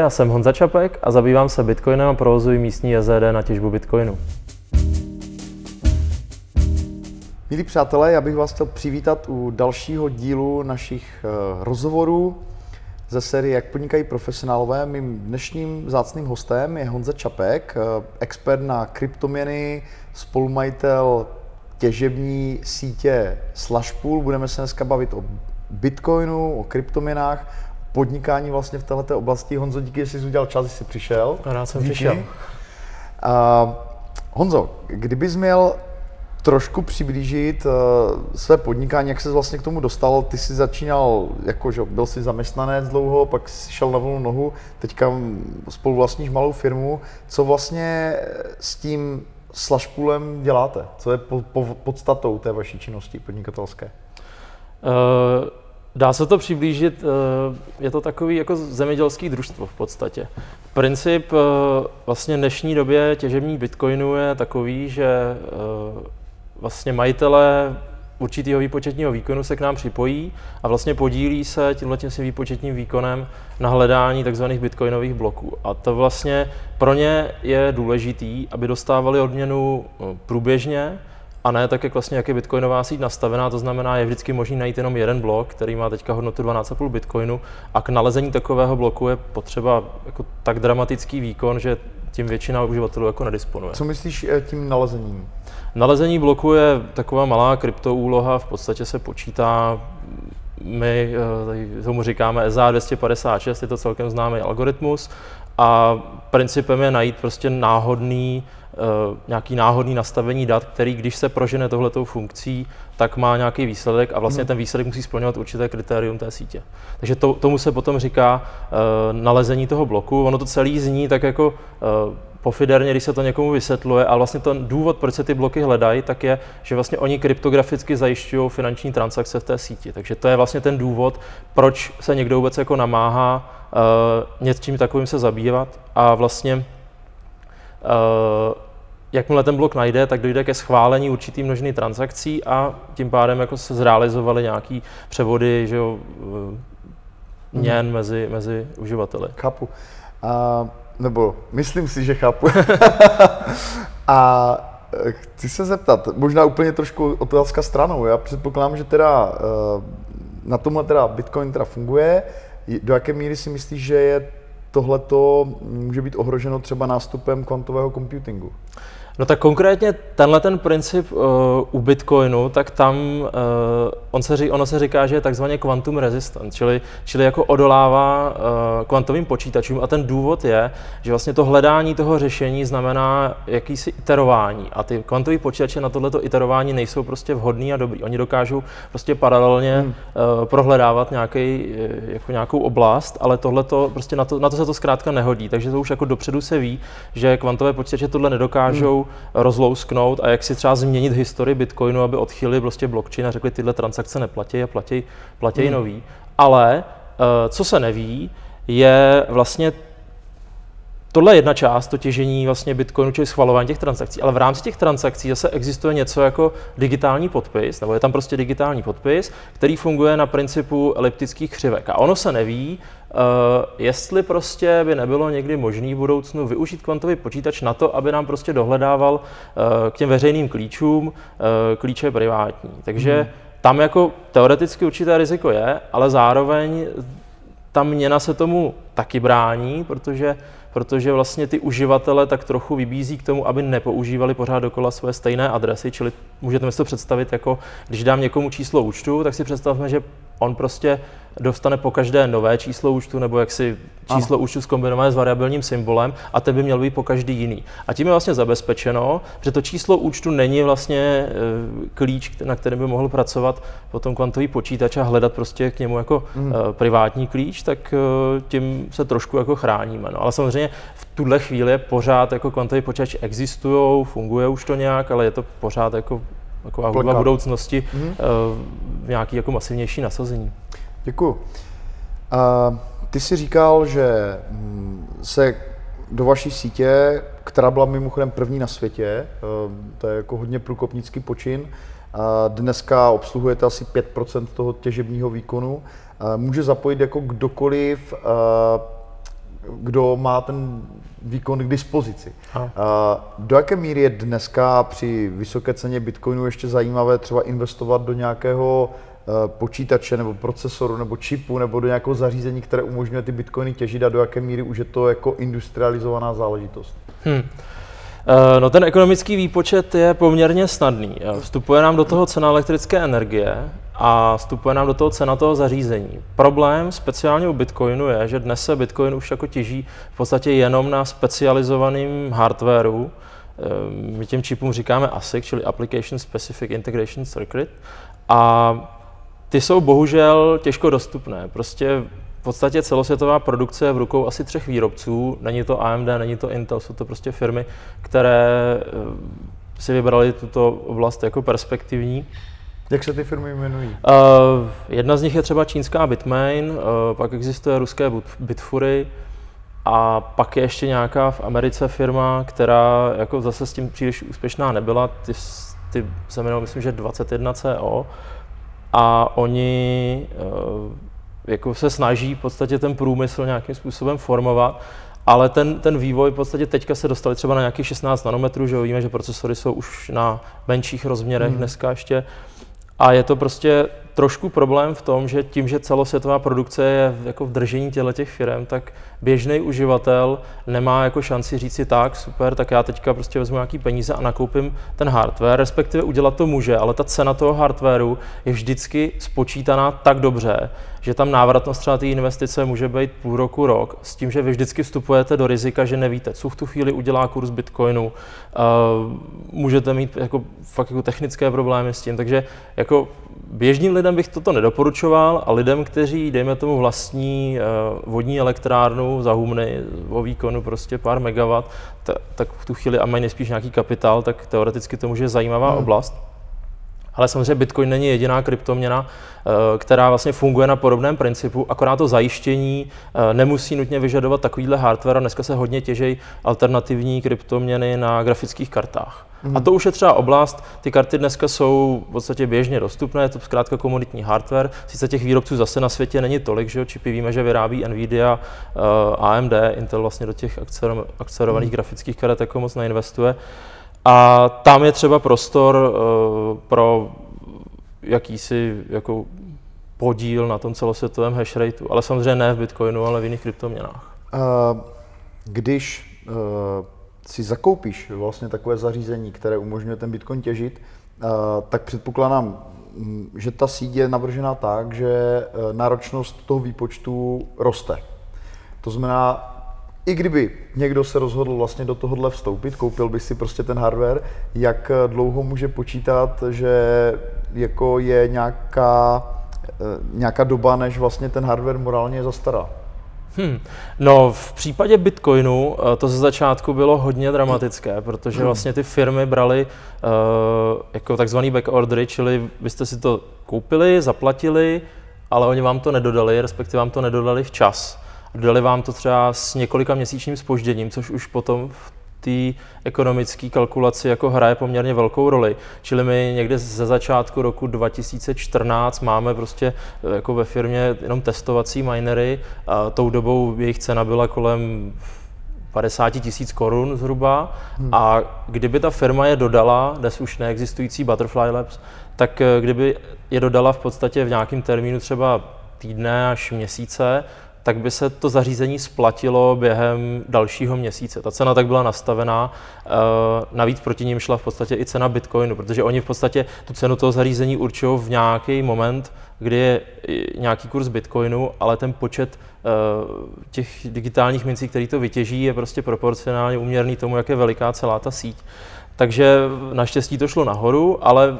já jsem Honza Čapek a zabývám se Bitcoinem a provozuji místní JZD na těžbu Bitcoinu. Milí přátelé, já bych vás chtěl přivítat u dalšího dílu našich eh, rozhovorů ze série Jak podnikají profesionálové. Mým dnešním zácným hostem je Honza Čapek, eh, expert na kryptoměny, spolumajitel těžební sítě Slashpool. Budeme se dneska bavit o Bitcoinu, o kryptoměnách, podnikání vlastně v této oblasti. Honzo, díky, že jsi udělal čas, že jsi přišel. Rád jsem díky. přišel. Uh, Honzo, kdybys měl trošku přiblížit uh, své podnikání, jak se vlastně k tomu dostal. Ty jsi začínal, jako, že byl jsi zaměstnanec dlouho, pak jsi šel na volnou nohu, teďka spolu vlastníš malou firmu. Co vlastně s tím slashpoolem děláte? Co je po, po, podstatou té vaší činnosti podnikatelské? Uh, dá se to přiblížit, uh, je to takový jako zemědělský družstvo v podstatě. Princip uh, vlastně dnešní době těžební bitcoinu je takový, že vlastně majitelé určitého výpočetního výkonu se k nám připojí a vlastně podílí se tímhle tím svým výpočetním výkonem na hledání tzv. bitcoinových bloků. A to vlastně pro ně je důležitý, aby dostávali odměnu průběžně, a ne tak, jak vlastně jak je bitcoinová síť nastavená, to znamená, je vždycky možný najít jenom jeden blok, který má teďka hodnotu 12,5 bitcoinu a k nalezení takového bloku je potřeba jako tak dramatický výkon, že tím většina uživatelů jako nedisponuje. Co myslíš eh, tím nalezením? Nalezení bloku je taková malá kryptoúloha, v podstatě se počítá, my eh, tomu říkáme ESA 256, je to celkem známý algoritmus a principem je najít prostě náhodný, eh, nějaký náhodný nastavení dat, který když se prožene tohletou funkcí, tak má nějaký výsledek a vlastně hmm. ten výsledek musí splňovat určité kritérium té sítě. Takže to, tomu se potom říká uh, nalezení toho bloku. Ono to celý zní tak jako uh, pofiderně, když se to někomu vysvětluje, a vlastně ten důvod, proč se ty bloky hledají, tak je, že vlastně oni kryptograficky zajišťují finanční transakce v té síti. Takže to je vlastně ten důvod, proč se někdo vůbec jako namáhá uh, něčím takovým se zabývat a vlastně uh, jakmile ten blok najde, tak dojde ke schválení určitý množiny transakcí a tím pádem jako se zrealizovaly nějaký převody že jo, měn hmm. mezi, mezi uživateli. Chápu. Uh, nebo myslím si, že chápu. a eh, chci se zeptat, možná úplně trošku otázka stranou. Já předpokládám, že teda eh, na tomhle teda Bitcoin teda funguje. Do jaké míry si myslíš, že je tohleto může být ohroženo třeba nástupem kvantového computingu? No tak konkrétně tenhle ten princip uh, u Bitcoinu, tak tam uh, on se, ono se říká, že je takzvaně quantum resistant, čili, čili jako odolává uh, kvantovým počítačům a ten důvod je, že vlastně to hledání toho řešení znamená jakýsi iterování a ty kvantové počítače na tohleto iterování nejsou prostě vhodný a dobrý. Oni dokážou prostě paralelně hmm. uh, prohledávat nějaký, jako nějakou oblast, ale tohleto prostě na to, na to se to zkrátka nehodí, takže to už jako dopředu se ví, že kvantové počítače tohle nedokážou hmm rozlousknout a jak si třeba změnit historii Bitcoinu, aby odchýlili prostě blockchain a řekli, tyhle transakce neplatí a platí, platí hmm. nový. Ale eh, co se neví, je vlastně Tohle je jedna část, to těžení vlastně Bitcoinu, čili schvalování těch transakcí, ale v rámci těch transakcí zase existuje něco jako digitální podpis, nebo je tam prostě digitální podpis, který funguje na principu eliptických křivek. A ono se neví, uh, jestli prostě by nebylo někdy možné v budoucnu využít kvantový počítač na to, aby nám prostě dohledával uh, k těm veřejným klíčům uh, klíče privátní. Takže hmm. tam jako teoreticky určité riziko je, ale zároveň ta měna se tomu taky brání, protože protože vlastně ty uživatele tak trochu vybízí k tomu, aby nepoužívali pořád dokola své stejné adresy, čili můžete si to představit jako, když dám někomu číslo účtu, tak si představme, že on prostě dostane po každé nové číslo účtu, nebo jak si číslo ano. účtu zkombinované s variabilním symbolem a ten by měl být po každý jiný. A tím je vlastně zabezpečeno, že to číslo účtu není vlastně e, klíč, na kterém by mohl pracovat potom kvantový počítač a hledat prostě k němu jako mm. privátní klíč, tak e, tím se trošku jako chráníme. No. Ale samozřejmě v tuhle chvíli pořád jako kvantový počítač existují, funguje už to nějak, ale je to pořád jako taková hudba budoucnosti mm. v nějaký jako masivnější nasazení. Děkuji. Uh, ty jsi říkal, že hm, se do vaší sítě, která byla mimochodem první na světě, uh, to je jako hodně průkopnický počin, uh, dneska obsluhujete asi 5% toho těžebního výkonu, může zapojit jako kdokoliv kdo má ten výkon k dispozici. A. Do jaké míry je dneska při vysoké ceně Bitcoinu ještě zajímavé třeba investovat do nějakého Eh, počítače nebo procesoru nebo čipu nebo do nějakého zařízení, které umožňuje ty bitcoiny těžit a do jaké míry už je to jako industrializovaná záležitost? Hmm. No ten ekonomický výpočet je poměrně snadný. Vstupuje nám do toho cena elektrické energie a vstupuje nám do toho cena toho zařízení. Problém speciálně u Bitcoinu je, že dnes se Bitcoin už jako těží v podstatě jenom na specializovaném hardwareu. Eh, my těm čipům říkáme ASIC, čili Application Specific Integration Circuit. A ty jsou bohužel těžko dostupné. Prostě v podstatě celosvětová produkce je v rukou asi třech výrobců. Není to AMD, není to Intel, jsou to prostě firmy, které eh, si vybrali tuto oblast jako perspektivní. Jak se ty firmy jmenují? Uh, jedna z nich je třeba čínská Bitmain, uh, pak existuje ruské Bitfury a pak je ještě nějaká v Americe firma, která jako zase s tím příliš úspěšná nebyla. Ty, ty se jmenují, myslím, že 21CO a oni eh, jako se snaží v podstatě ten průmysl nějakým způsobem formovat, ale ten, ten vývoj v podstatě teďka se dostali třeba na nějakých 16 nanometrů, že víme, že procesory jsou už na menších rozměrech hmm. dneska ještě. A je to prostě trošku problém v tom, že tím, že celosvětová produkce je jako v držení těle těch firm, tak běžný uživatel nemá jako šanci říct si tak, super, tak já teďka prostě vezmu nějaký peníze a nakoupím ten hardware, respektive udělat to může, ale ta cena toho hardwareu je vždycky spočítaná tak dobře, že tam návratnost třeba té investice může být půl roku, rok, s tím, že vy vždycky vstupujete do rizika, že nevíte, co v tu chvíli udělá kurz Bitcoinu, uh, můžete mít jako fakt jako technické problémy s tím, takže jako běžným lidem bych toto nedoporučoval a lidem, kteří, dejme tomu, vlastní uh, vodní elektrárnu za humny o výkonu prostě pár megawatt, tak, tak v tu chvíli a mají nejspíš nějaký kapitál, tak teoreticky to může zajímavá hmm. oblast. Ale samozřejmě Bitcoin není jediná kryptoměna, eh, která vlastně funguje na podobném principu, akorát to zajištění eh, nemusí nutně vyžadovat takovýhle hardware a dneska se hodně těžejí alternativní kryptoměny na grafických kartách. Mm. A to už je třeba oblast, ty karty dneska jsou v podstatě běžně dostupné, je to zkrátka komunitní hardware, sice těch výrobců zase na světě není tolik, že jo, čipy víme, že vyrábí Nvidia, eh, AMD, Intel vlastně do těch akcelerovaných mm. grafických karet jako moc neinvestuje. A tam je třeba prostor uh, pro jakýsi jako podíl na tom celosvětovém hash rateu, ale samozřejmě ne v Bitcoinu, ale v jiných kryptoměnách. Uh, když uh, si zakoupíš vlastně takové zařízení, které umožňuje ten Bitcoin těžit, tak předpokládám, mm, že ta síť je navržená tak, že náročnost toho výpočtu roste. To znamená, i kdyby někdo se rozhodl vlastně do tohohle vstoupit, koupil by si prostě ten hardware, jak dlouho může počítat, že jako je nějaká, eh, nějaká doba, než vlastně ten hardware morálně zastará? Hmm. No, v případě Bitcoinu eh, to ze začátku bylo hodně dramatické, protože vlastně ty firmy brali uh, jako takzvaný backordery, čili vy jste si to koupili, zaplatili, ale oni vám to nedodali, respektive vám to nedodali včas. Dali vám to třeba s několika měsíčním spožděním, což už potom v té ekonomické kalkulaci jako hraje poměrně velkou roli. Čili my někde ze začátku roku 2014 máme prostě eh, jako ve firmě jenom testovací minery. A tou dobou jejich cena byla kolem 50 tisíc korun zhruba hmm. a kdyby ta firma je dodala, dnes už neexistující Butterfly Labs, tak eh, kdyby je dodala v podstatě v nějakém termínu třeba týdne až měsíce, tak by se to zařízení splatilo během dalšího měsíce. Ta cena tak byla nastavená, eh, navíc proti ním šla v podstatě i cena Bitcoinu, protože oni v podstatě tu cenu toho zařízení určují v nějaký moment, kdy je nějaký kurz Bitcoinu, ale ten počet eh, těch digitálních mincí, který to vytěží, je prostě proporcionálně uměrný tomu, jak je veliká celá ta síť. Takže naštěstí to šlo nahoru, ale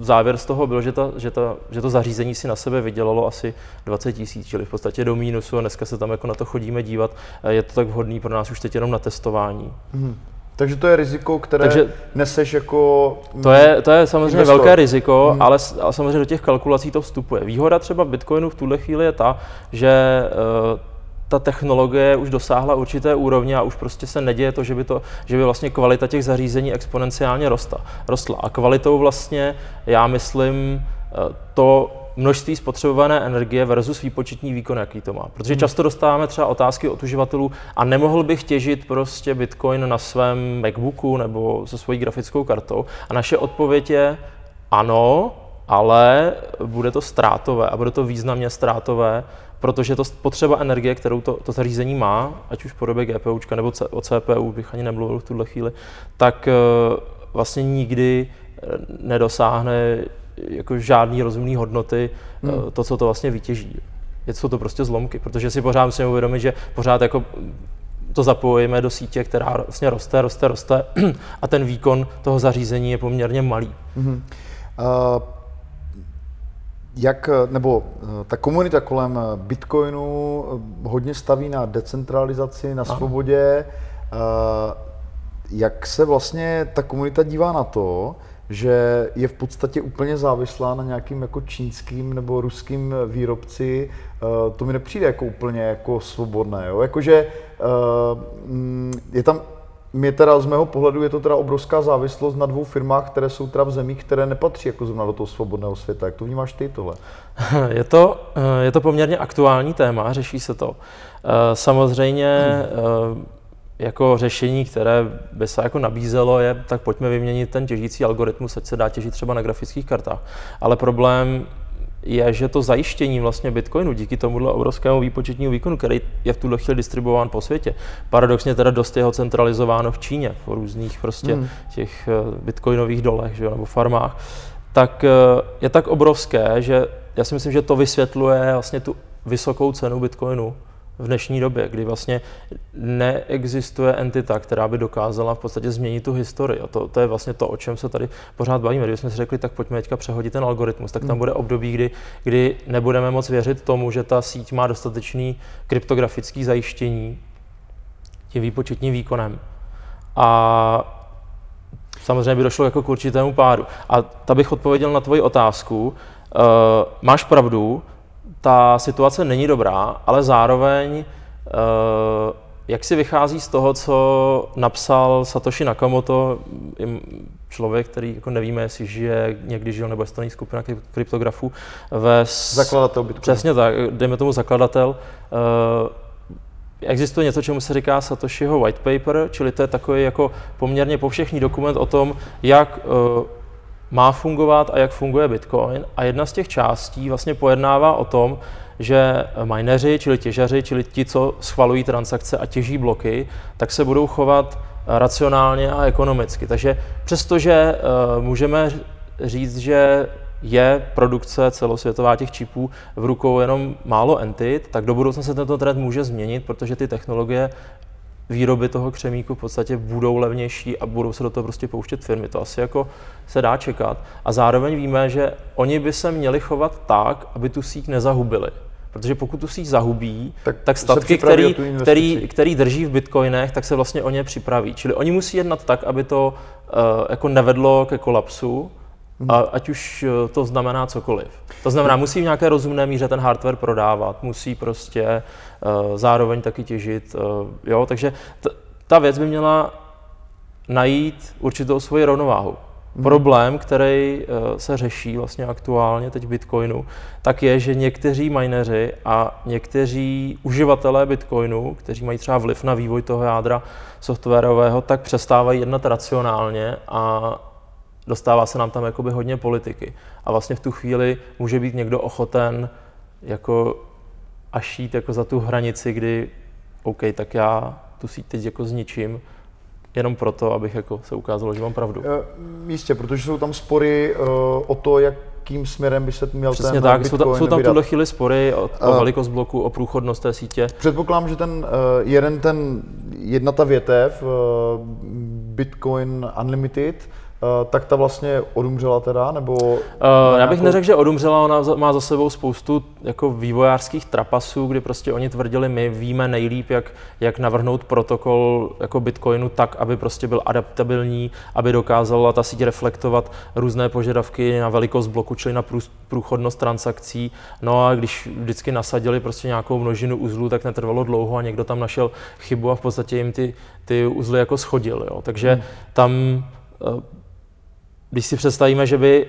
závěr z toho byl, že, ta, že, ta, že to zařízení si na sebe vydělalo asi 20 tisíc, čili v podstatě do mínusu a dneska se tam jako na to chodíme dívat. Je to tak vhodný pro nás už teď jenom na testování. Hmm. Takže to je riziko, které Takže neseš jako To je, to je samozřejmě investor. velké riziko, hmm. ale, ale samozřejmě do těch kalkulací to vstupuje. Výhoda třeba Bitcoinu v tuhle chvíli je ta, že uh, ta technologie už dosáhla určité úrovně a už prostě se neděje to, že by, to, že by vlastně kvalita těch zařízení exponenciálně rostla. rostla. A kvalitou vlastně, já myslím, eh, to množství spotřebované energie versus výpočetní výkon, jaký to má. Protože hmm. často dostáváme třeba otázky od uživatelů a nemohl bych těžit prostě Bitcoin na svém MacBooku nebo se svojí grafickou kartou. A naše odpověď je ano, ale bude to ztrátové a bude to významně ztrátové, protože to potřeba energie, kterou to, to zařízení má, ať už v podobě GPUčka nebo o CPU bych ani nemluvil v tuhle chvíli, tak uh, vlastně nikdy eh, nedosáhne jako žádný rozumný hodnoty hmm. to, co to vlastně vytěží. Je, jsou to prostě zlomky, protože si pořád musíme uvědomit, že pořád jako to zapojíme do sítě, která vlastně roste, roste, roste a ten výkon toho zařízení je poměrně malý. Mm-hmm. Uh, jak, nebo ta komunita kolem Bitcoinu hodně staví na decentralizaci, na svobodě. Jak se vlastně ta komunita dívá na to, že je v podstatě úplně závislá na nějakým jako čínským nebo ruským výrobci, eh, to mi nepřijde jako úplně jako svobodné. Jo? Jakože eh, mm, je tam mě teda z mého pohledu je to teda obrovská závislost na dvou firmách, které jsou teda v zemích, které nepatří jako zrovna do toho svobodného světa. Jak to vnímáš ty tohle? Je to, eh, je to poměrně aktuální téma, řeší se to. Samozřejmě hmm jako řešení, které by se jako nabízelo, je, tak pojďme vyměnit ten těžící algoritmus, ať se dá těžit třeba na grafických kartách. Ale problém je, že to zajištění vlastně Bitcoinu díky tomuhle obrovskému výpočetnímu výkonu, který je v tuhle chvíli distribuován po světě, paradoxně teda dost jeho centralizováno v Číně, v různých prostě hmm. těch eh, bitcoinových dolech, že jo, nebo farmách, tak eh, je tak obrovské, že já si myslím, že to vysvětluje vlastně tu vysokou cenu Bitcoinu v dnešní době, kdy vlastně neexistuje entita, která by dokázala v podstatě změnit tu historii. A to, to je vlastně to, o čem se tady pořád bavíme. Když jsme si řekli, tak pojďme teďka přehodit ten algoritmus, tak tam hmm. bude období, kdy, kdy nebudeme moc věřit tomu, že ta síť má dostatečný kryptografický zajištění tím výpočetním výkonem. A samozřejmě by došlo jako k určitému pádu. A ta bych odpověděl na tvoji otázku. Uh, máš pravdu, ta situace není dobrá, ale zároveň eh, jak si vychází z toho, co napsal Satoshi Nakamoto, člověk, který jako nevíme, jestli žije, někdy žil, nebo je to skupina kryptografů. Ve zakladatel Bitcoin. Přesně tak, dejme tomu zakladatel. Eh, existuje něco, čemu se říká Satoshiho white paper, čili to je takový jako poměrně povšechný dokument o tom, jak eh, má fungovat a jak funguje Bitcoin. A jedna z těch částí vlastně pojednává o tom, že mineři, čili těžaři, čili ti, co schvalují transakce a těží bloky, tak se budou chovat racionálně a ekonomicky. Takže přestože uh, můžeme říct, že je produkce celosvětová těch čipů v rukou jenom málo entit, tak do budoucna se tento trend může změnit, protože ty technologie výroby toho křemíku v podstatě budou levnější a budou se do toho prostě pouštět firmy. To asi jako se dá čekat. A zároveň víme, že oni by se měli chovat tak, aby tu síť nezahubili. Protože pokud tu síť zahubí, tak, tak statky, který, který, který drží v bitcoinech, tak se vlastně o ně připraví. Čili oni musí jednat tak, aby to uh, jako nevedlo ke kolapsu, a ať už eh, to znamená cokoliv. To znamená, musí v nějaké rozumné míře ten hardware prodávat, musí prostě uh, zároveň taky těžit, uh, jo, takže t- ta věc by měla najít určitou svoji rovnováhu. Hmm. Problém, který uh, se řeší vlastně aktuálně teď v Bitcoinu, tak je, že někteří mineři a někteří uživatelé Bitcoinu, kteří mají třeba vliv na vývoj toho jádra softwarového, tak přestávají jednat racionálně a dostává se nám tam jakoby hodně politiky. A vlastně v tu chvíli může být někdo ochoten jako až jít jako za tu hranici, kdy OK, tak já tu síť teď jako zničím, jenom proto, abych jako se ukázalo, že mám pravdu. Jistě, protože jsou tam spory uh, o to, jakým směrem by se měl Přesně ten tak, Bitcoin jsou tam, jsou tam tuhle chvíli spory o, o velikost bloku, o průchodnost té sítě. Předpokládám, že ten uh, jeden ten, jedna ta větev, uh, Bitcoin Unlimited, Eh, tak ta vlastně odumřela teda, nebo... Uh, já bych neřekl, že odumřela, ona má za sebou spoustu jako vývojářských trapasů, kdy prostě oni tvrdili, my víme nejlíp, jak, jak navrhnout protokol jako Bitcoinu tak, aby prostě byl adaptabilní, aby dokázala ta síť reflektovat různé požadavky na velikost bloku, čili na průchodnost transakcí. No a když vždycky nasadili prostě nějakou množinu uzlů, tak netrvalo dlouho a někdo tam našel chybu a v podstatě jim ty, ty uzly jako schodil. Jo. Takže hmm. tam eh, když si představíme, že by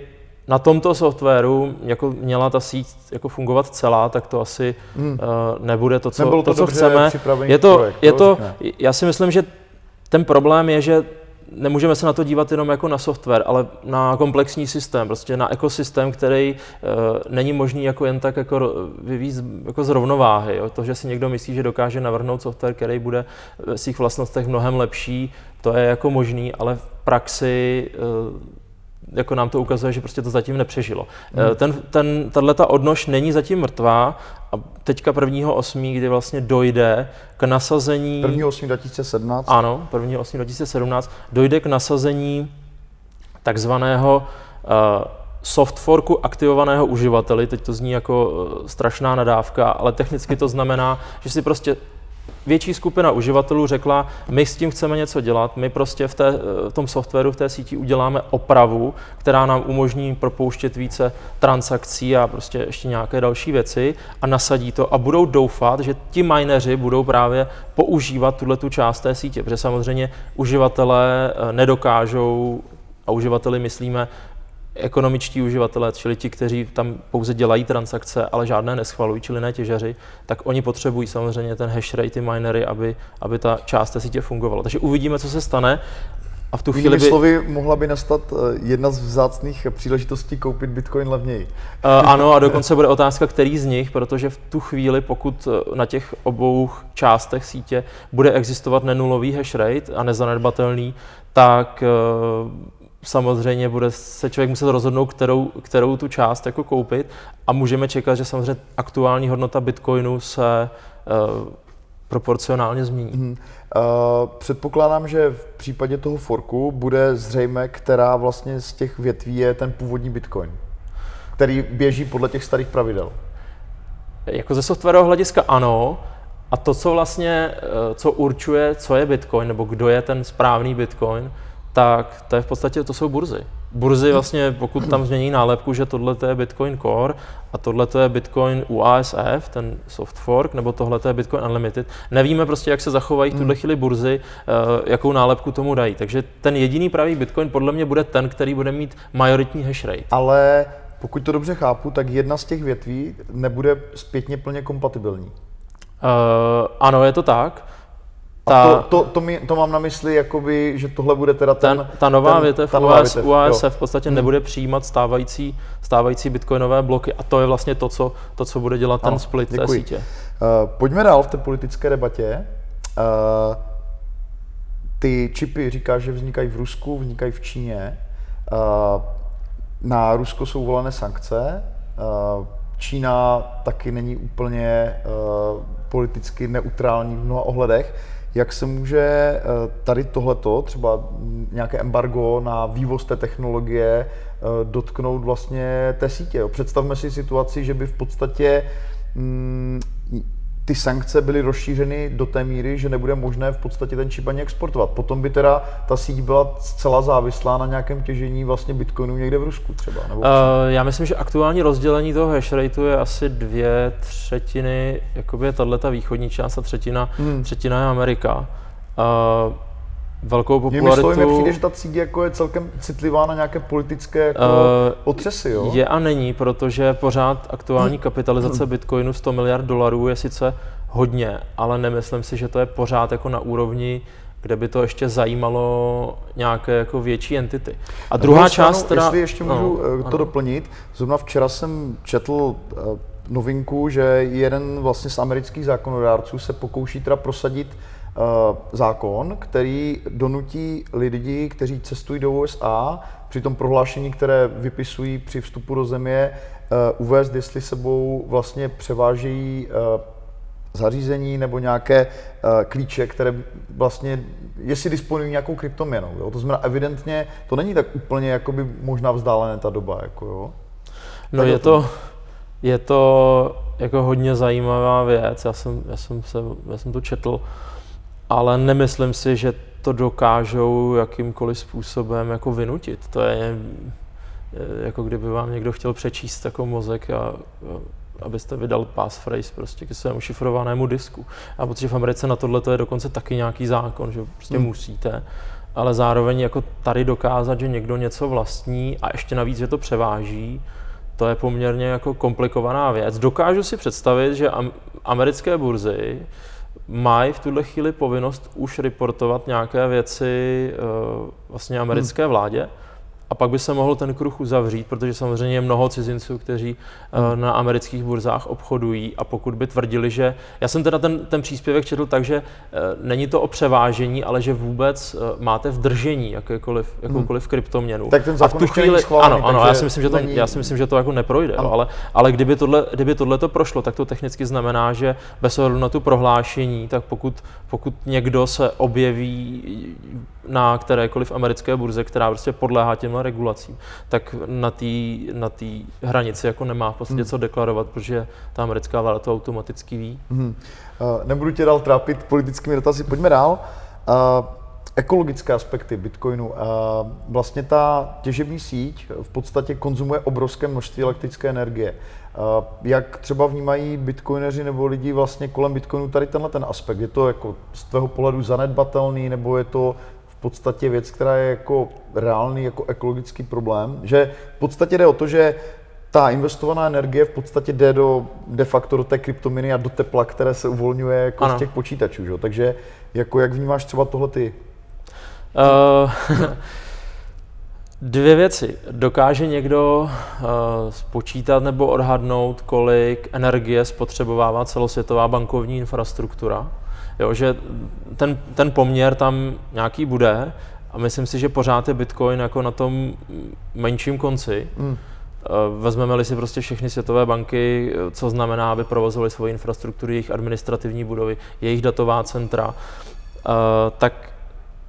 na tomto softwaru jako měla ta síť jako fungovat celá, tak to asi hmm. uh, nebude to, co, Nebylo to, to, co chceme. Je to, projekt, je to já si myslím, že ten problém je, že nemůžeme se na to dívat jenom jako na software, ale na komplexní systém, prostě na ekosystém, který uh, není možný jako jen tak jako vyvízt jako z rovnováhy. Jo? To, že si někdo myslí, že dokáže navrhnout software, který bude ve svých vlastnostech mnohem lepší, to je jako možný, ale v praxi uh, jako nám to ukazuje, že prostě to zatím nepřežilo. Hmm. Ten, ten, tato odnož není zatím mrtvá a teďka 1.8., kdy vlastně dojde k nasazení... 1.8. 2017. Ano, 1.8. 2017 dojde k nasazení takzvaného uh, softforku aktivovaného uživateli. Teď to zní jako uh, strašná nadávka, ale technicky to znamená, že si prostě větší skupina uživatelů řekla, my s tím chceme něco dělat, my prostě v, té, v tom softwaru, v té síti uděláme opravu, která nám umožní propouštět více transakcí a prostě ještě nějaké další věci a nasadí to. A budou doufat, že ti mineři budou právě používat tuhle tu část té sítě, protože samozřejmě uživatelé nedokážou a uživateli myslíme ekonomičtí uživatelé, čili ti, kteří tam pouze dělají transakce, ale žádné neschvalují, čili ne těžaři, tak oni potřebují samozřejmě ten hash rate, ty minery, aby, aby ta část té sítě fungovala. Takže uvidíme, co se stane. A v tu chvíli by... slovy mohla by nastat jedna z vzácných příležitostí koupit Bitcoin levněji. Uh, ano, a dokonce bude otázka, který z nich, protože v tu chvíli, pokud na těch obou částech sítě bude existovat nenulový hash rate a nezanedbatelný, tak uh, samozřejmě bude se člověk muset rozhodnout, kterou, kterou tu část jako koupit a můžeme čekat, že samozřejmě aktuální hodnota Bitcoinu se uh, proporcionálně změní. Hmm. Uh, předpokládám, že v případě toho forku bude zřejmé, která vlastně z těch větví je ten původní Bitcoin, který běží podle těch starých pravidel. Jako ze softwarového hlediska ano, a to, co vlastně, co určuje, co je Bitcoin, nebo kdo je ten správný Bitcoin, tak to je v podstatě, to jsou burzy. Burzy vlastně, pokud tam změní nálepku, že tohle je Bitcoin Core a tohle je Bitcoin UASF, ten soft fork, nebo tohle je Bitcoin Unlimited, nevíme prostě, jak se zachovají v tuhle chvíli burzy, jakou nálepku tomu dají. Takže ten jediný pravý Bitcoin podle mě bude ten, který bude mít majoritní hash rate. Ale pokud to dobře chápu, tak jedna z těch větví nebude zpětně plně kompatibilní. Uh, ano, je to tak. Ta, a to, to, to, mi, to mám na mysli, jakoby, že tohle bude teda ten... ten ta nová ten, větev ta nová US, větev, UASF v podstatě hmm. nebude přijímat stávající, stávající bitcoinové bloky a to je vlastně to, co, to, co bude dělat ano, ten split děkuji. té sítě. Uh, pojďme dál v té politické debatě. Uh, ty čipy říká, že vznikají v Rusku, vznikají v Číně. Uh, na Rusko jsou volené sankce. Uh, Čína taky není úplně uh, politicky neutrální v mnoha ohledech. Jak se může eh, tady tohleto, třeba nějaké embargo na vývoz té technologie, eh, dotknout vlastně té sítě? Představme si situaci, že by v podstatě mm, ty sankce byly rozšířeny do té míry, že nebude možné v podstatě ten čip ani exportovat. Potom by teda ta síť byla zcela závislá na nějakém těžení vlastně bitcoinu někde v Rusku třeba. Nebo uh, já myslím, že aktuální rozdělení toho hash rateu je asi dvě třetiny, jakoby je tato východní část a třetina, hmm. třetina je Amerika. Uh, velkou popularitu... Mně mi přijde, že ta síť jako je celkem citlivá na nějaké politické jako uh, otřesy, jo? Je a není, protože pořád aktuální kapitalizace Bitcoinu 100 miliard dolarů je sice hodně, ale nemyslím si, že to je pořád jako na úrovni kde by to ještě zajímalo nějaké jako větší entity. A druhá stranu, část teda... Jestli ještě můžu no, to ano. doplnit, zrovna včera jsem četl eh, novinku, že jeden vlastně z amerických zákonodárců se pokouší teda prosadit Eh, zákon, který donutí lidi, kteří cestují do USA, při tom prohlášení, které vypisují při vstupu do země, eh, uvést, jestli sebou vlastně převážejí eh, zařízení nebo nějaké klíče, které vlastně, jestli disponují nějakou kryptoměnou. Jo? To znamená, evidentně to není tak úplně jakoby možná vzdálené ta doba. Jako, jo? No je to, je to jako hodně zajímavá věc. Já jsem, já jsem, se, já jsem to četl ale nemyslím si, že to dokážou jakýmkoliv způsobem jako vynutit. To je jako kdyby vám někdo chtěl přečíst jako mozek a, abyste vydal passphrase prostě ke svému šifrovanému disku. A protože v Americe na tohle to je dokonce taky nějaký zákon, že prostě hmm. musíte. ale zároveň jako tady dokázat, že někdo něco vlastní a ještě navíc, že to převáží, to je poměrně jako komplikovaná věc. Dokážu si představit, že americké burzy mají v tuhle chvíli povinnost už reportovat nějaké věci uh, vlastně americké vládě, a pak by se mohl ten kruh uzavřít, protože samozřejmě je mnoho cizinců, kteří hmm. na amerických burzách obchodují a pokud by tvrdili, že... Já jsem teda ten, ten příspěvek četl tak, že eh, není to o převážení, ale že vůbec eh, máte v držení jakékoliv, hmm. jakoukoliv hmm. kryptoměnu. Tak ten a v tu chvíli, schválený, ano, ano, já si myslím, že to, není... já si myslím, že to jako neprojde, jo, ale, ale kdyby, tohle, kdyby tohle to prošlo, tak to technicky znamená, že bez ohledu na tu prohlášení, tak pokud, pokud někdo se objeví na kterékoliv americké burze, která prostě podléhá těmhle regulacím, tak na té na tý hranici jako nemá v podstatě hmm. co deklarovat, protože ta americká vláda to automaticky ví. Hmm. Uh, nebudu tě dál trápit politickými dotazy, pojďme dál. Uh, ekologické aspekty Bitcoinu. Uh, vlastně ta těžební síť v podstatě konzumuje obrovské množství elektrické energie. Uh, jak třeba vnímají bitcoineři nebo lidi vlastně kolem Bitcoinu tady tenhle ten aspekt? Je to jako z tvého pohledu zanedbatelný nebo je to podstatě věc, která je jako reálný jako ekologický problém, že v podstatě jde o to, že ta investovaná energie v podstatě jde do, de facto do té kryptominy a do tepla, které se uvolňuje jako ano. z těch počítačů. Že? Takže jako jak vnímáš třeba tohle ty? Uh, dvě věci. Dokáže někdo uh, spočítat nebo odhadnout, kolik energie spotřebovává celosvětová bankovní infrastruktura? Jo, že ten, ten poměr tam nějaký bude a myslím si, že pořád je Bitcoin jako na tom menším konci. Mm. Vezmeme-li si prostě všechny světové banky, co znamená, aby provozovali svoji infrastrukturu, jejich administrativní budovy, jejich datová centra, eh, tak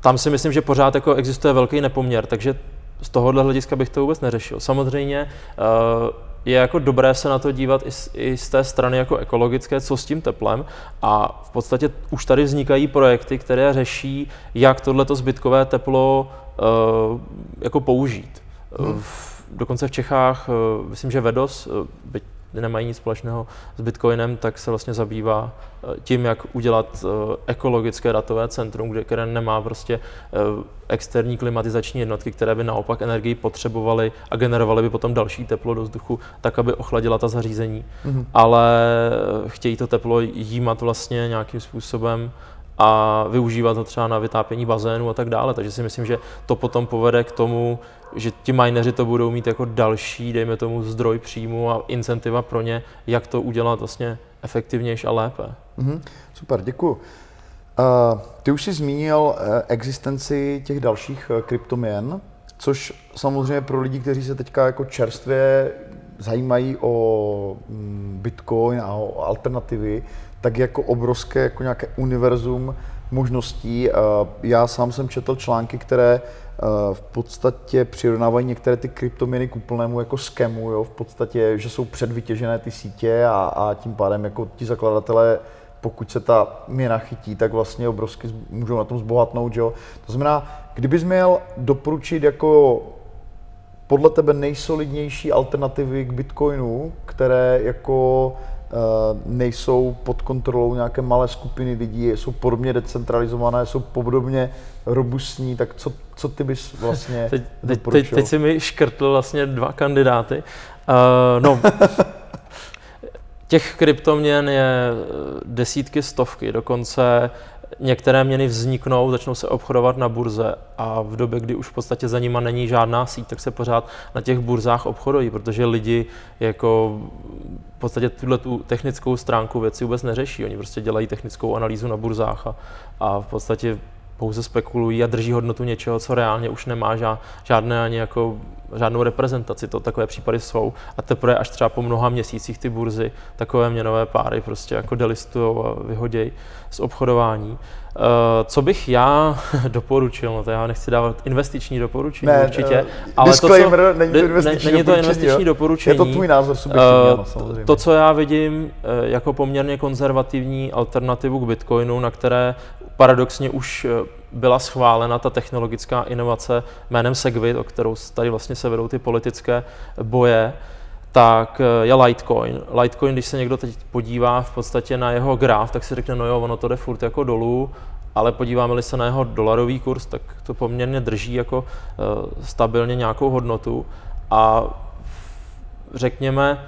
tam si myslím, že pořád jako existuje velký nepoměr, takže z tohohle hlediska bych to vůbec neřešil. Samozřejmě eh, je jako dobré se na to dívat i z, i z té strany jako ekologické, co s tím teplem a v podstatě už tady vznikají projekty, které řeší, jak tohleto zbytkové teplo uh, jako použít. Hmm. V, dokonce v Čechách, uh, myslím, že Vedos, uh, byť nemají nic společného s Bitcoinem, tak se vlastně zabývá eh, tím, jak udělat eh, ekologické datové centrum, kde, které nemá prostě eh, externí klimatizační jednotky, které by naopak energii potřebovaly a generovaly by potom další teplo do vzduchu, tak, aby ochladila ta zařízení. Mm-hmm. Ale chtějí to teplo jímat vlastně nějakým způsobem a využívat to třeba na vytápění bazénu a tak dále. Takže si myslím, že to potom povede k tomu, že ti mineři to budou mít jako další, dejme tomu, zdroj příjmu a incentiva pro ně, jak to udělat vlastně efektivnější a lépe. Mm-hmm. Super, děkuji. Uh, ty už jsi zmínil uh, existenci těch dalších uh, kryptoměn, což samozřejmě pro lidi, kteří se teďka jako čerstvě zajímají o mm, Bitcoin a o alternativy, tak jako obrovské jako nějaké univerzum možností. Já sám jsem četl články, které v podstatě přirovnávají některé ty kryptoměny k úplnému jako skemu, jo? v podstatě, že jsou předvytěžené ty sítě a, a tím pádem jako ti zakladatelé pokud se ta měna chytí, tak vlastně obrovsky můžou na tom zbohatnout. Jo? To znamená, kdybys měl doporučit jako podle tebe nejsolidnější alternativy k Bitcoinu, které jako nejsou pod kontrolou nějaké malé skupiny lidí, jsou podobně decentralizované, jsou podobně robustní, tak co, co ty bys vlastně teď, teď, teď, teď si mi škrtl vlastně dva kandidáty. Uh, no, těch kryptoměn je desítky, stovky, dokonce některé měny vzniknou, začnou se obchodovat na burze a v době, kdy už v podstatě za nima není žádná síť, tak se pořád na těch burzách obchodují, protože lidi jako v podstatě tuhle tu technickou stránku věci vůbec neřeší. Oni prostě dělají technickou analýzu na burzách a, a v podstatě pouze spekulují a drží hodnotu něčeho, co reálně už nemá žádné ani jako, žádnou reprezentaci. To takové případy jsou. A teprve až třeba po mnoha měsících ty burzy takové měnové páry prostě jako delistují a vyhodějí z obchodování. Uh, co bych já doporučil, no to já nechci dávat investiční doporučení ne, určitě, uh, ale to, co, není to investiční, není to investiční doporučení. Je to tvůj názor subjektivní, uh, samozřejmě. To, co já vidím jako poměrně konzervativní alternativu k Bitcoinu, na které paradoxně už byla schválena ta technologická inovace jménem Segwit, o kterou tady vlastně se vedou ty politické boje, tak eh, je Litecoin. Litecoin, když se někdo teď podívá v podstatě na jeho graf, tak si řekne, no jo, ono to jde furt jako dolů ale podíváme-li se na jeho dolarový kurz, tak to poměrně drží jako uh, stabilně nějakou hodnotu a řekněme,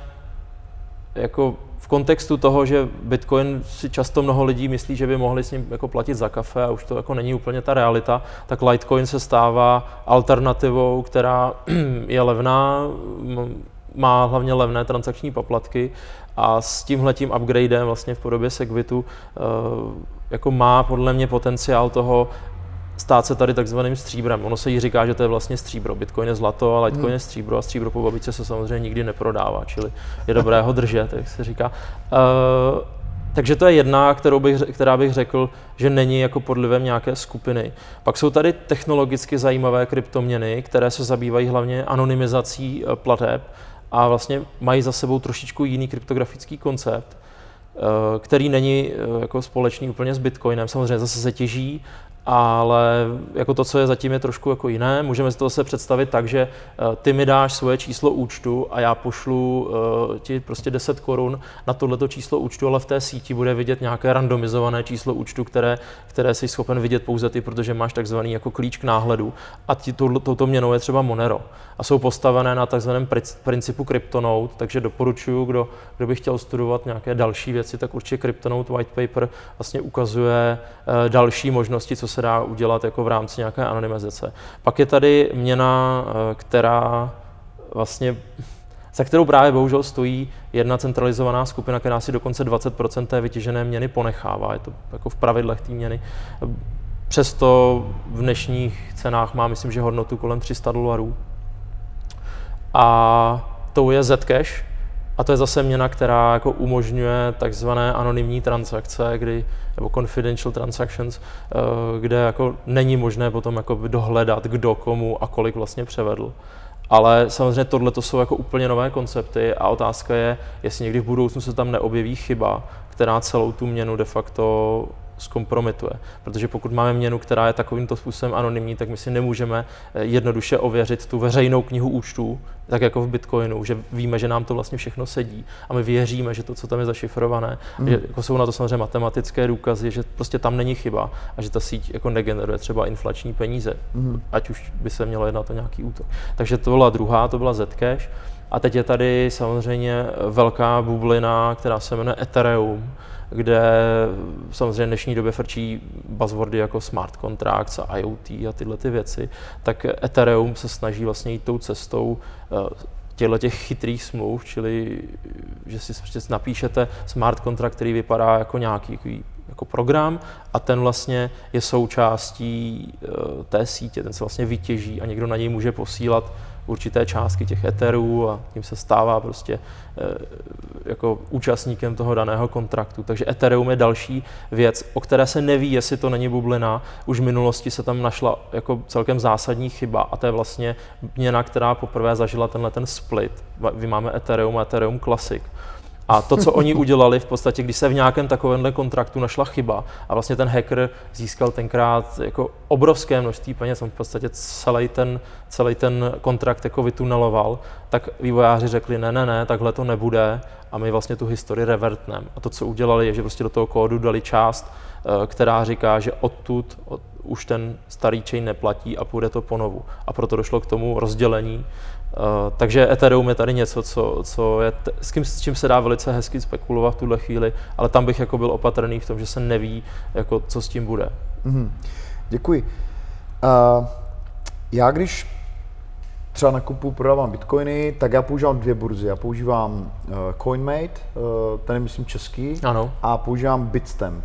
jako v kontextu toho, že Bitcoin si často mnoho lidí myslí, že by mohli s ním jako platit za kafe a už to jako není úplně ta realita, tak Litecoin se stává alternativou, která je levná, má hlavně levné transakční poplatky a s tímhletím upgradem vlastně v podobě Segwitu eh, jako má podle mě potenciál toho stát se tady takzvaným stříbrem. Ono se jí říká, že to je vlastně stříbro. Bitcoin je zlato a Litecoin hmm. je stříbro a stříbro po babičce se samozřejmě nikdy neprodává, čili je dobré ho držet, jak se říká. Uh, takže to je jedna, kterou bych, která bych řekl, že není jako podlivem nějaké skupiny. Pak jsou tady technologicky zajímavé kryptoměny, které se zabývají hlavně anonymizací eh, plateb a vlastně mají za sebou trošičku jiný kryptografický koncept, eh, který není jako společný úplně s Bitcoinem. Samozřejmě zase se těží ale jako to, co je zatím, je trošku jako jiné. Můžeme si to zase představit tak, že eh, ty mi dáš svoje číslo účtu a já pošlu uh, ti prostě 10 korun na tohleto číslo účtu, ale v té síti bude vidět nějaké randomizované číslo účtu, které, které jsi schopen vidět pouze ty, protože máš takzvaný jako klíč k náhledu. A ti, touto měnou je třeba Monero. A jsou postavené na takzvaném principu Cryptonote, takže doporučuji, kdo, kdo by chtěl studovat nějaké další věci, tak určitě Cryptonote White Paper vlastně ukazuje uh, další možnosti, co se dá udělat jako v rámci nějaké anonymizace. Pak je tady měna, eh, která vlastně za kterou právě bohužel stojí jedna centralizovaná skupina, která si dokonce 20% té vytěžené měny ponechává. Je to jako v pravidlech té měny. Přesto v dnešních cenách má, myslím, že hodnotu kolem 300 dolarů. A tou je Zcash, a to je zase měna, která jako umožňuje takzvané anonymní transakce, kdy, nebo confidential transactions, eh, kde jako není možné potom jako dohledat, kdo komu a kolik vlastně převedl. Ale samozřejmě tohle to jsou jako úplně nové koncepty a otázka je, jestli někdy v budoucnu se tam neobjeví chyba, která celou tu měnu de facto zkompromituje. Protože pokud máme měnu, která je takovýmto způsobem anonymní, tak my si nemůžeme eh, jednoduše ověřit tu veřejnou knihu účtů, tak jako v Bitcoinu, že víme, že nám to vlastně všechno sedí a my věříme, že to, co tam je zašifrované, mm. že jako jsou na to samozřejmě matematické důkazy, že prostě tam není chyba a že ta síť jako negeneruje třeba inflační peníze, mm. ať už by se mělo jednat o nějaký útok. Takže to byla druhá, to byla Zcash. A teď je tady samozřejmě velká bublina, která se jmenuje Ethereum, kde samozřejmě v dnešní době frčí buzzwordy jako smart contracts a IoT a tyhle ty věci, tak Ethereum se snaží vlastně jít tou cestou eh, těchto těch chytrých smluv, čili že si prostě napíšete smart contract, který vypadá jako nějaký jako program a ten vlastně je součástí eh, té sítě, ten se vlastně vytěží a někdo na něj může posílat určité částky těch etherů a tím se stává prostě eh, jako účastníkem toho daného kontraktu. Takže Ethereum je další věc, o které se neví, jestli to není bublina. Už v minulosti se tam našla jako celkem zásadní chyba a to je vlastně měna, která poprvé zažila tenhle ten split. Vy máme Ethereum a Ethereum Classic. A to, co oni udělali v podstatě, když se v nějakém takovémhle kontraktu našla chyba a vlastně ten hacker získal tenkrát jako obrovské množství peněz, on v podstatě celý ten, celý ten kontrakt jako vytuneloval, tak vývojáři řekli, ne, ne, ne, takhle to nebude a my vlastně tu historii revertneme. A to, co udělali, je, že prostě do toho kódu dali část, eh, která říká, že odtud od, už ten starý chain neplatí a půjde to ponovu. A proto došlo k tomu rozdělení Uh, takže Ethereum je tady něco, co, co je t- s, kým, s čím se dá velice hezky spekulovat v tuhle chvíli, ale tam bych jako byl opatrný v tom, že se neví, jako, co s tím bude. Mm-hmm. Děkuji. Uh, já když třeba nakupu, prodávám bitcoiny, tak já používám dvě burzy. Já používám uh, CoinMate, uh, ten je myslím český, ano. a používám Bitstamp.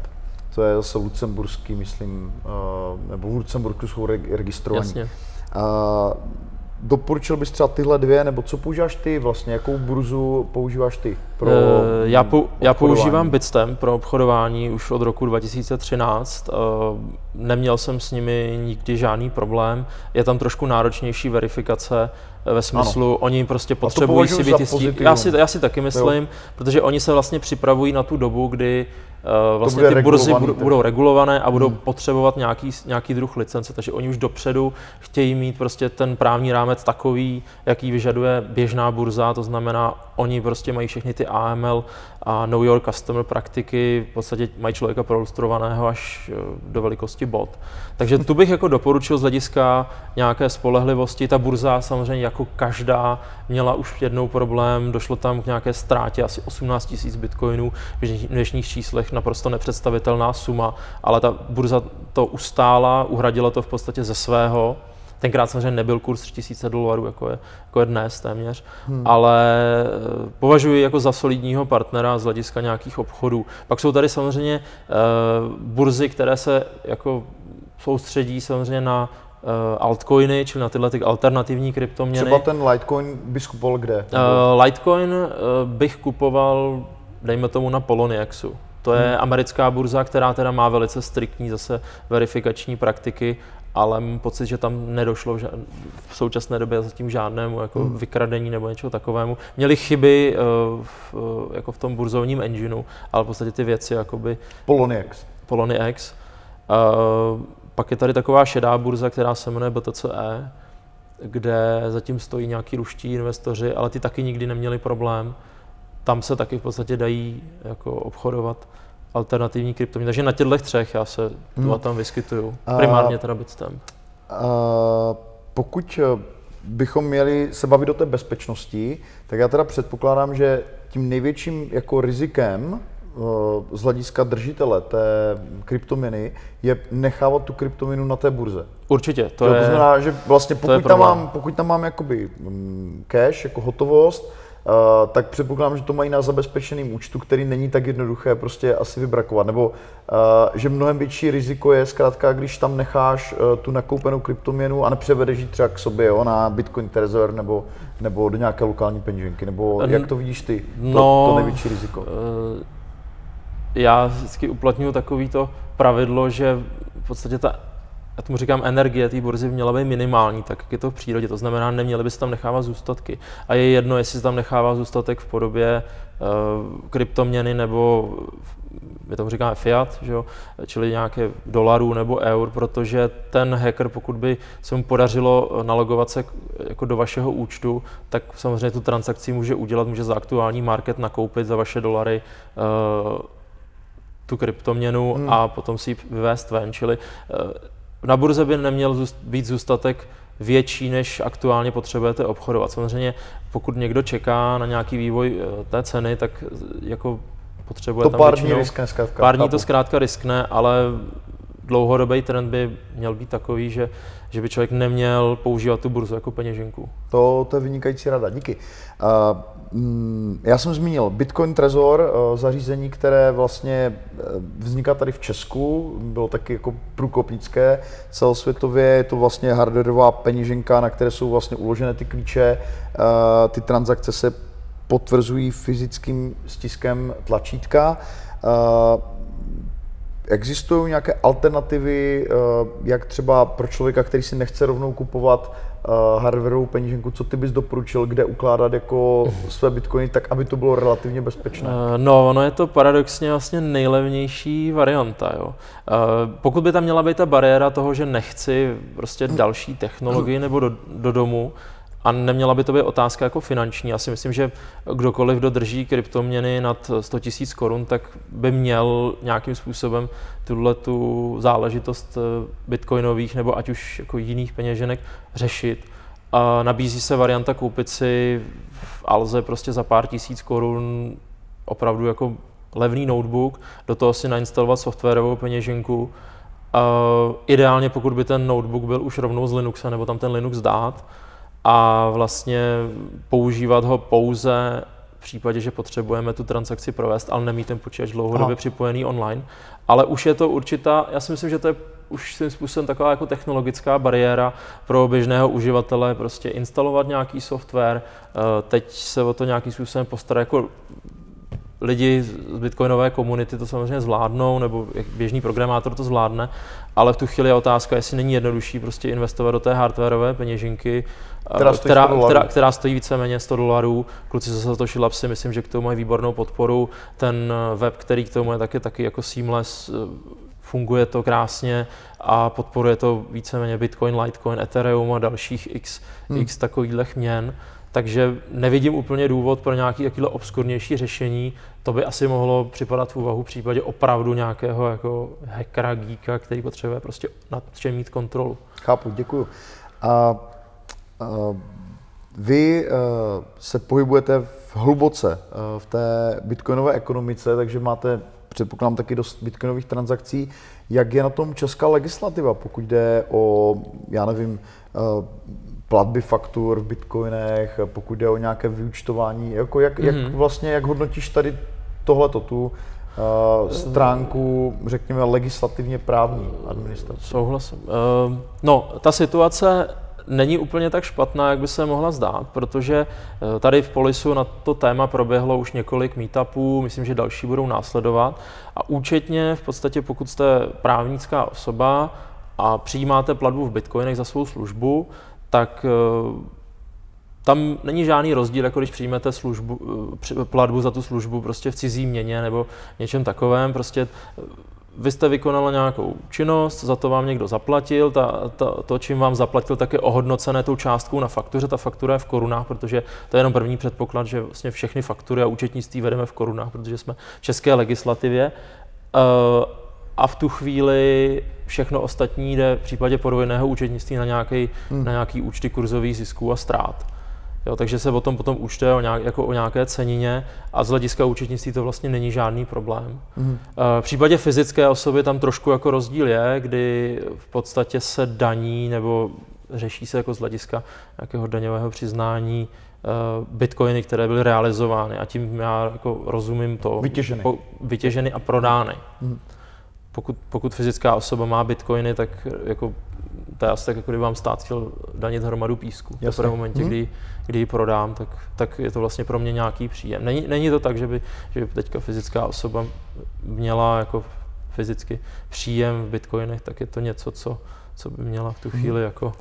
To je zase lucemburský, myslím, uh, nebo v Lucembursku jsou registrovaní. Jasně. Uh, Doporučil bys třeba tyhle dvě, nebo co používáš ty vlastně, jakou burzu používáš ty? Pro uh, já, pou, já používám Bitstamp pro obchodování už od roku 2013. Uh, eh, neměl jsem s nimi nikdy žádný problém. Je tam trošku náročnější verifikace eh, ve smyslu, ano. oni prostě potřebují si být jistí. Já si, já si taky myslím, jo. protože oni se vlastně připravují na tu dobu, kdy vlastně ty burzy budou, budou regulované a budou hmm. potřebovat nějaký, nějaký druh licence, takže oni už dopředu chtějí mít prostě ten právní rámec takový, jaký vyžaduje běžná burza, to znamená, oni prostě mají všechny ty ty AML a Know Your Customer praktiky v podstatě mají člověka prolustrovaného až eh, do velikosti bot. Takže tu bych jako doporučil z hlediska nějaké spolehlivosti. Ta burza samozřejmě jako každá měla už jednou problém, došlo tam k nějaké ztrátě asi 18 000 bitcoinů, v dnešních číslech naprosto nepředstavitelná suma, ale ta burza to ustála, uhradila to v podstatě ze svého Tenkrát samozřejmě nebyl kurz 3000 dolarů, jako je, jako je dnes téměř, hmm. ale eh, považuji jako za solidního partnera z hlediska nějakých obchodů. Pak jsou tady samozřejmě uh, burzy, které se jako soustředí samozřejmě na uh, altcoiny, čili na tyhle ty alternativní kryptoměny. Třeba ten Litecoin bys kupoval kde? Uh, Litecoin uh, bych kupoval, dejme tomu, na Poloniex. To je hmm. americká burza, která teda má velice striktní zase verifikační praktiky ale mám pocit, že tam nedošlo v současné době zatím žádnému jako hmm. vykradení nebo něčeho takovému. Měli chyby uh, v, uh, jako v tom burzovním engineu, ale v podstatě ty věci jakoby... Poloniex. Poloniex. Uh, pak je tady taková šedá burza, která se jmenuje BTCE, kde zatím stojí nějaký ruští investoři, ale ty taky nikdy neměli problém. Tam se taky v podstatě dají jako obchodovat alternativní kryptoměny. Takže na těchto třech já se tu hmm. a tam vyskytuju. Primárně teda Bitstamp. Uh, pokud eh, bychom měli se bavit o té bezpečnosti, tak já teda předpokládám, že tím největším jako rizikem eh, z hlediska držitele té kryptoměny je nechávat tu kryptoměnu na té burze. Určitě, to, to je. To znamená, že vlastně pokud, tam mám, pokud tam mám jakoby mm, cash jako hotovost, Uh, tak předpokládám, že to mají na zabezpečeném účtu, který není tak jednoduché prostě asi vybrakovat. Nebo uh, že mnohem větší riziko je zkrátka, když tam necháš uh, tu nakoupenou kryptoměnu a nepřevedeš ji třeba k sobě jo, na Bitcoin Trezor nebo, nebo do nějaké lokální peněženky. Nebo jak to vidíš ty, to, no, to největší riziko? Já vždycky uplatňuji takovýto pravidlo, že v podstatě ta já tomu říkám, energie té burzy měla být minimální, tak jak je to v přírodě. To znamená, neměli by se tam nechávat zůstatky. A je jedno, jestli se tam nechává zůstatek v podobě uh, kryptoměny nebo my tomu říkáme fiat, že jo? čili nějaké dolarů nebo eur, protože ten hacker, pokud by se mu podařilo nalogovat se jako do vašeho účtu, tak samozřejmě tu transakci může udělat, může za aktuální market nakoupit za vaše dolary uh, tu kryptoměnu hmm. a potom si ji vyvést ven. Čili uh, na burze by neměl být zůstatek větší, než aktuálně potřebujete obchodovat. Samozřejmě, pokud někdo čeká na nějaký vývoj eh, té ceny, tak eh, jako potřebuje to tam pár dní riskne zkrátka. Pár dní to zkrátka riskne, ale dlouhodobý trend by měl být takový, že, že by člověk neměl používat tu burzu jako peněženku. To, to je vynikající rada, díky. Uh, já jsem zmínil Bitcoin Trezor, eh, zařízení, které vlastně eh, vzniká tady v Česku, bylo taky jako průkopnické celosvětově, je to vlastně hardwareová peněženka, na které jsou vlastně uložené ty klíče, ty transakce se potvrzují fyzickým stiskem tlačítka. Existují nějaké alternativy, jak třeba pro člověka, který si nechce rovnou kupovat uh, hardwareovou peněženku, co ty bys doporučil, kde ukládat jako své bitcoiny, tak aby to bylo relativně bezpečné? Uh, no, ono je to paradoxně vlastně nejlevnější varianta. Jo. Pokud by tam měla být ta bariéra toho, že nechci prostě další technologii nebo do, do domu, a neměla by to být otázka jako finanční. Já si myslím, že kdokoliv, kdo drží kryptoměny nad 100 000 korun, tak by měl nějakým způsobem tuhle tu záležitost eh, bitcoinových nebo ať už jako jiných peněženek řešit. A nabízí se varianta koupit si v Alze prostě za pár tisíc korun opravdu jako levný notebook, do toho si nainstalovat softwarovou peněženku. Uh, ideálně, pokud by ten notebook byl už rovnou z Linuxe, nebo tam ten Linux dát, a vlastně používat ho pouze v případě, že potřebujeme tu transakci provést, ale nemít ten počítač dlouhodobě Aha. připojený online. Ale už je to určitá, já si myslím, že to je už svým způsobem taková jako technologická bariéra pro běžného uživatele, prostě instalovat nějaký software, eh, teď se o to nějakým způsobem postarat jako lidi z bitcoinové komunity to samozřejmě zvládnou, nebo běžný programátor to zvládne, ale v tu chvíli je otázka, jestli není jednodušší prostě investovat do té hardwareové peněženky, která stojí, která, která, která stojí víceméně 100 dolarů. Kluci se za to si myslím, že k tomu mají výbornou podporu. Ten web, který k tomu je taky, taky jako seamless, funguje to krásně a podporuje to víceméně Bitcoin, Litecoin, Ethereum a dalších x, hmm. x takových měn. Takže nevidím úplně důvod pro nějaké takové obskurnější řešení. To by asi mohlo připadat v úvahu v případě opravdu nějakého jako hackera, geeka, který potřebuje prostě nad čem mít kontrolu. Chápu, děkuju. A, a vy uh, se pohybujete v hluboce uh, v té bitcoinové ekonomice, takže máte, předpokládám, taky dost bitcoinových transakcí. Jak je na tom česká legislativa, pokud jde o, já nevím, uh, platby faktur v bitcoinech, pokud jde o nějaké vyučtování, jako jak, mm-hmm. jak mhm. vlastně, jak hodnotíš tady tohleto tu uh, stránku, řekněme, legislativně právní administrace? Souhlasím. Uh, no, ta situace není úplně tak špatná, jak by se mohla zdát, protože tady v Polisu na to téma proběhlo už několik meetupů, myslím, že další budou následovat a účetně v podstatě, pokud jste právnická osoba a přijímáte platbu v bitcoinech za svou službu, tak eh, tam není žádný rozdíl, jako když přijmete službu, eh, platbu za tu službu prostě v cizí měně nebo něčem takovém. Prostě eh, vy jste vykonala nějakou činnost, za to vám někdo zaplatil, ta, ta, to, čím vám zaplatil, tak je ohodnocené tou částkou na faktuře. Ta faktura je v korunách, protože to je jenom první předpoklad, že vlastně všechny faktury a účetnictví vedeme v korunách, protože jsme v české legislativě. A v tu chvíli všechno ostatní jde v případě podvojného účetnictví na nějaký, hmm. na nějaký účty kurzových zisků a ztrát. Jo, takže se o tom potom účtuje o nějak, jako o nějaké cenině a z hlediska účetnictví to vlastně není žádný problém. Mm. V případě fyzické osoby tam trošku jako rozdíl je, kdy v podstatě se daní nebo řeší se jako z hlediska nějakého daňového přiznání eh, bitcoiny, které byly realizovány a tím já jako rozumím to. Vytěženy. Po, vytěženy a prodány. Mm pokud, pokud fyzická osoba má bitcoiny, tak jako to je asi tak, jako kdyby vám stát chtěl danit hromadu písku. Jasně. V momentě, hmm. kdy, kdy ji prodám, tak, tak je to vlastně pro mě nějaký příjem. Není, není to tak, že by, že by teďka fyzická osoba měla jako fyzicky příjem v bitcoinech, tak je to něco, co, co by měla v tu mhm. chvíli hmm. jako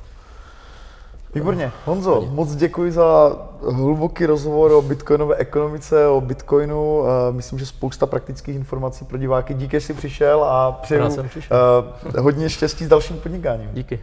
Výborně. Honzo, moc děkuji za hluboký rozhovor o bitcoinové ekonomice, o bitcoinu. Eh, myslím, že spousta praktických informací pro diváky. Díky, že jsi přišel a přeju uh, hodně štěstí s dalším podnikáním. Díky.